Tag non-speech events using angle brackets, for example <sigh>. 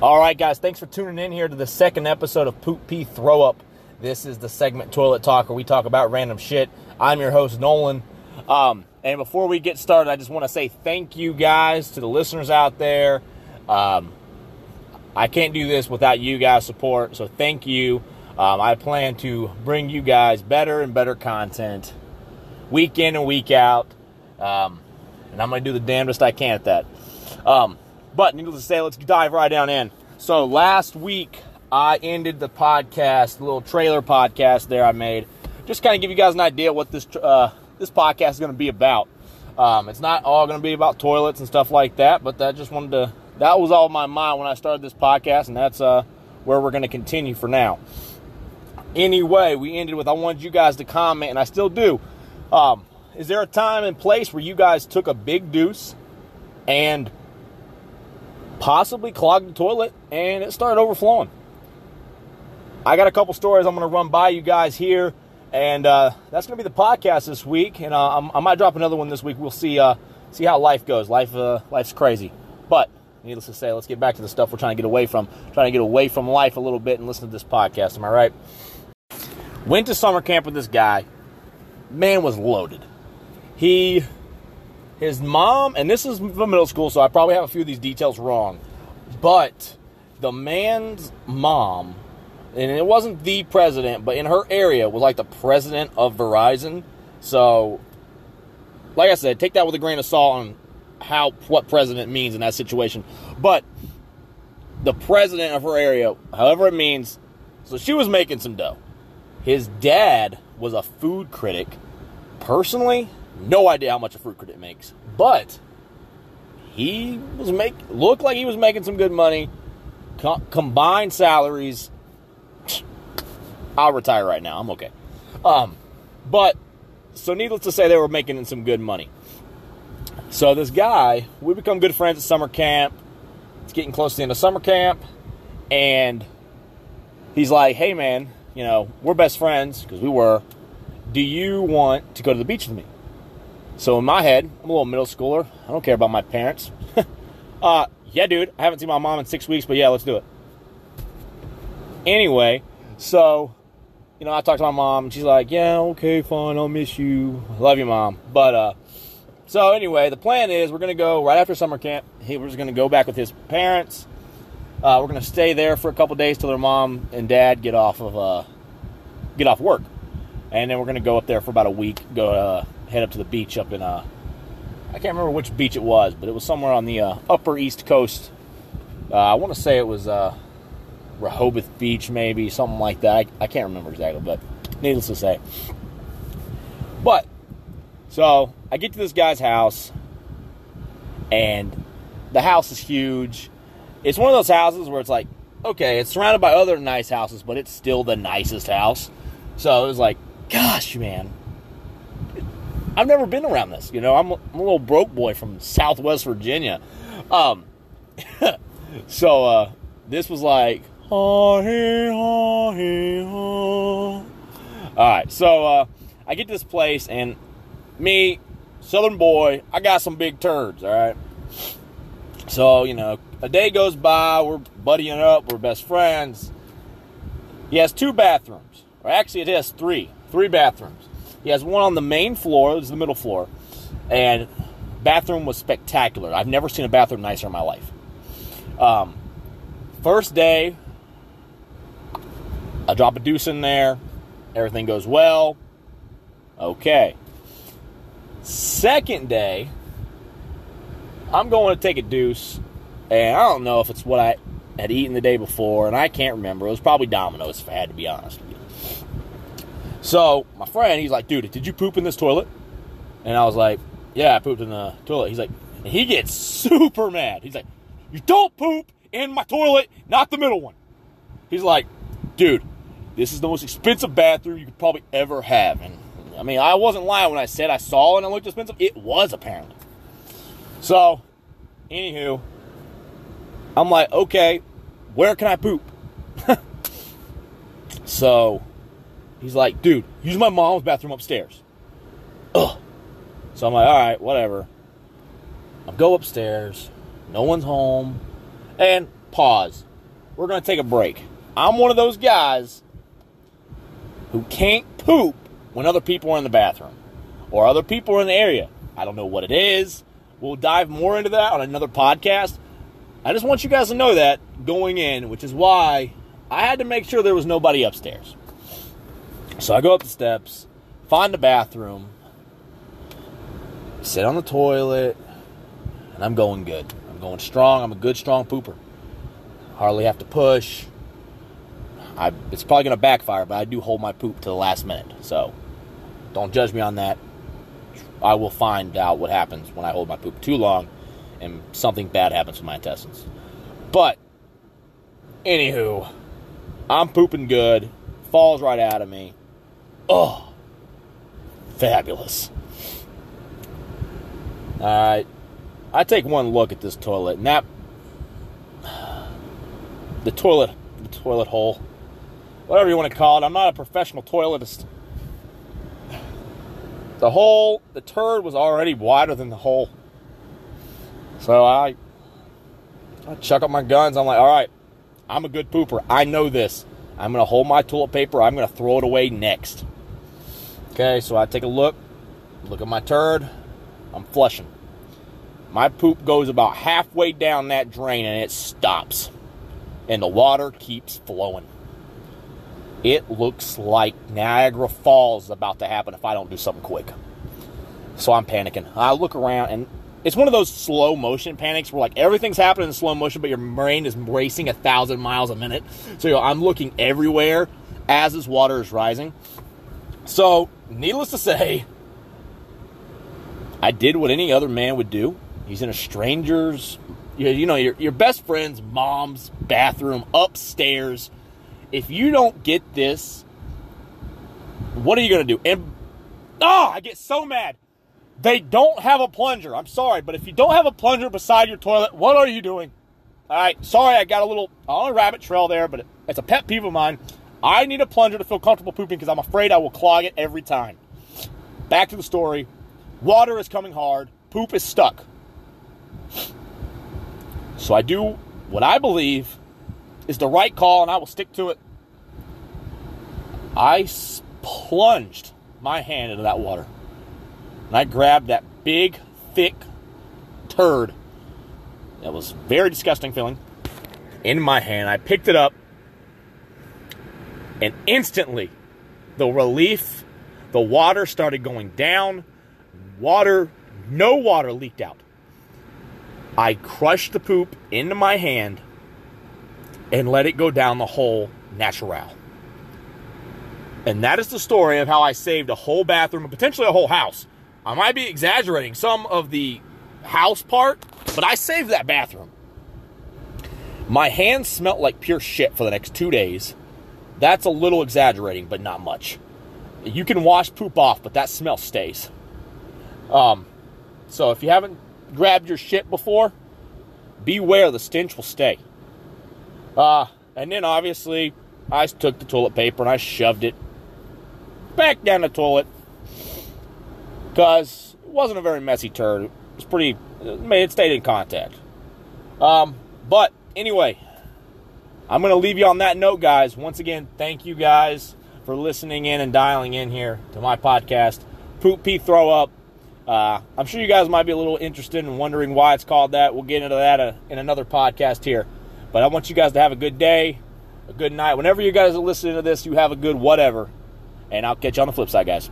All right, guys, thanks for tuning in here to the second episode of Poop Pee Throw Up. This is the segment Toilet Talk where we talk about random shit. I'm your host, Nolon. Um, and before we get started, I just want to say thank you guys to the listeners out there. Um, I can't do this without you guys' support, so thank you. Um, I plan to bring you guys better and better content week in and week out. Um, and I'm going to do the damnedest I can at that. Um, but needless to say, let's dive right down in. So last week, I ended the podcast, little trailer podcast there I made, just kind of give you guys an idea what this uh, this podcast is going to be about. Um, it's not all going to be about toilets and stuff like that, but that just wanted to that was all my mind when I started this podcast, and that's uh, where we're going to continue for now. Anyway, we ended with I wanted you guys to comment, and I still do. Um, is there a time and place where you guys took a big deuce and possibly clogged the toilet and it started overflowing? I got a couple stories I'm going to run by you guys here, and uh, that's going to be the podcast this week. And uh, i might drop another one this week. We'll see uh, see how life goes. Life uh, life's crazy, but needless to say, let's get back to the stuff we're trying to get away from. Trying to get away from life a little bit and listen to this podcast. Am I right? Went to summer camp with this guy. Man was loaded. He, his mom, and this is from middle school, so I probably have a few of these details wrong, but the man's mom, and it wasn't the president, but in her area was like the president of Verizon. So, like I said, take that with a grain of salt on how what president means in that situation. But the president of her area, however it means, so she was making some dough. His dad was a food critic. Personally, no idea how much a fruit critic makes, but he was make looked like he was making some good money. Co- combined salaries, I'll retire right now. I'm okay. Um, but so needless to say, they were making some good money. So this guy, we become good friends at summer camp. It's getting close to the end of summer camp, and he's like, "Hey, man, you know we're best friends because we were. Do you want to go to the beach with me?" So in my head, I'm a little middle schooler. I don't care about my parents. <laughs> uh, yeah, dude. I haven't seen my mom in six weeks, but yeah, let's do it. Anyway, so you know, I talked to my mom, and she's like, "Yeah, okay, fine. I'll miss you. Love you, mom." But uh, so anyway, the plan is we're going to go right after summer camp. He was going to go back with his parents. Uh, we're going to stay there for a couple days till their mom and dad get off of uh, get off work, and then we're going to go up there for about a week. Go uh, head up to the beach up in uh, I can't remember which beach it was, but it was somewhere on the uh, upper east coast. Uh, I want to say it was uh, Rehoboth Beach, maybe something like that. I, I can't remember exactly, but needless to say. But so I get to this guy's house, and the house is huge. It's one of those houses where it's like, okay, it's surrounded by other nice houses, but it's still the nicest house. So it was like, gosh, man, I've never been around this. You know, I'm, I'm a little broke boy from Southwest Virginia. Um, <laughs> so uh, this was like, hey hey. All right, so uh, I get to this place, and me, Southern boy, I got some big turds, all right? So, you know, a day goes by, we're buddying up, we're best friends. He has two bathrooms, or actually, it has three, three bathrooms. He has one on the main floor, it was the middle floor, and bathroom was spectacular. I've never seen a bathroom nicer in my life. Um, first day, I drop a deuce in there, everything goes well. Okay. Second day, I'm going to take a deuce, and I don't know if it's what I had eaten the day before, and I can't remember. It was probably Domino's, if I had to be honest with you. So my friend, he's like, "Dude, did you poop in this toilet?" And I was like, "Yeah, I pooped in the toilet." He's like, he gets super mad. He's like, "You don't poop in my toilet, not the middle one." He's like, "Dude, this is the most expensive bathroom you could probably ever have," and I mean, I wasn't lying when I said I saw and it looked expensive. It was apparently. So, anywho, I'm like, okay, where can I poop? <laughs> so, he's like, dude, use my mom's bathroom upstairs. Ugh. So I'm like, all right, whatever. I go upstairs. No one's home. And pause. we're going to take a break. I'm one of those guys who can't poop when other people are in the bathroom or other people are in the area. I don't know what it is. We'll dive more into that on another podcast. I just want you guys to know that going in, which is why I had to make sure there was nobody upstairs. So I go up the steps, find the bathroom, sit on the toilet, and I'm going good. I'm going strong. I'm a good, strong pooper. Hardly have to push. I, it's probably going to backfire, but I do hold my poop to the last minute. So don't judge me on that. I will find out what happens when I hold my poop too long and something bad happens with my intestines. But, anywho, I'm pooping good. Falls right out of me. Oh, fabulous. Alright. I take one look at this toilet, and that. The toilet. The toilet hole. Whatever you want to call it. I'm not a professional toiletist. The hole, the turd was already wider than the hole. So I, I chuck up my guns. I'm like, all right, I'm a good pooper. I know this. I'm to hold my toilet paper. I'm to throw it away next. Okay, so I take a look, look at my turd. I'm flushing. My poop goes about halfway down that drain and it stops. And the water keeps flowing. It looks like Niagara Falls is about to happen if I don't do something quick. So I'm panicking. I look around and it's one of those slow motion panics where like everything's happening in slow motion, but your brain is racing a thousand miles a minute. So you know, I'm looking everywhere as this water is rising. So, needless to say, I did what any other man would do. He's in a stranger's, you know, your, your best friend's mom's bathroom upstairs. If you don't get this, what are you going to do? And, oh, I get so mad. They don't have a plunger. I'm sorry, but if you don't have a plunger beside your toilet, what are you doing? All right, sorry, I got a little on a rabbit trail there, but it's a pet peeve of mine. I need a plunger to feel comfortable pooping because I'm afraid I will clog it every time. Back to the story. Water is coming hard. Poop is stuck. So I do what I believe is the right call, and I will stick to it. I plunged my hand into that water. And I grabbed that big, thick turd that was very disgusting feeling in my hand. I picked it up, and instantly, the relief, the water started going down. Water, no water leaked out. I crushed the poop into my hand and let it go down the hole natural. And that is the story of how I saved a whole bathroom and potentially a whole house I might be exaggerating some of the house part, but I saved that bathroom. My hands smelt like pure shit for the next two days. That's a little exaggerating, but not much. You can wash poop off, but that smell stays. Um, so if you haven't grabbed your shit before, beware the stench will stay. Uh, and then obviously, I took the toilet paper and I shoved it back down the toilet because it wasn't a very messy turd. It was pretty, it stayed in contact. Um, but anyway, I'm going to leave you on that note, guys. Once again, thank you guys for listening in and dialing in here to my podcast, Poop Pee Throw Up. Uh, I'm sure you guys might be a little interested in wondering why it's called that. We'll get into that uh, in another podcast here. But I want you guys to have a good day, a good night. Whenever you guys are listening to this, you have a good whatever. And I'll catch you on the flip side, guys.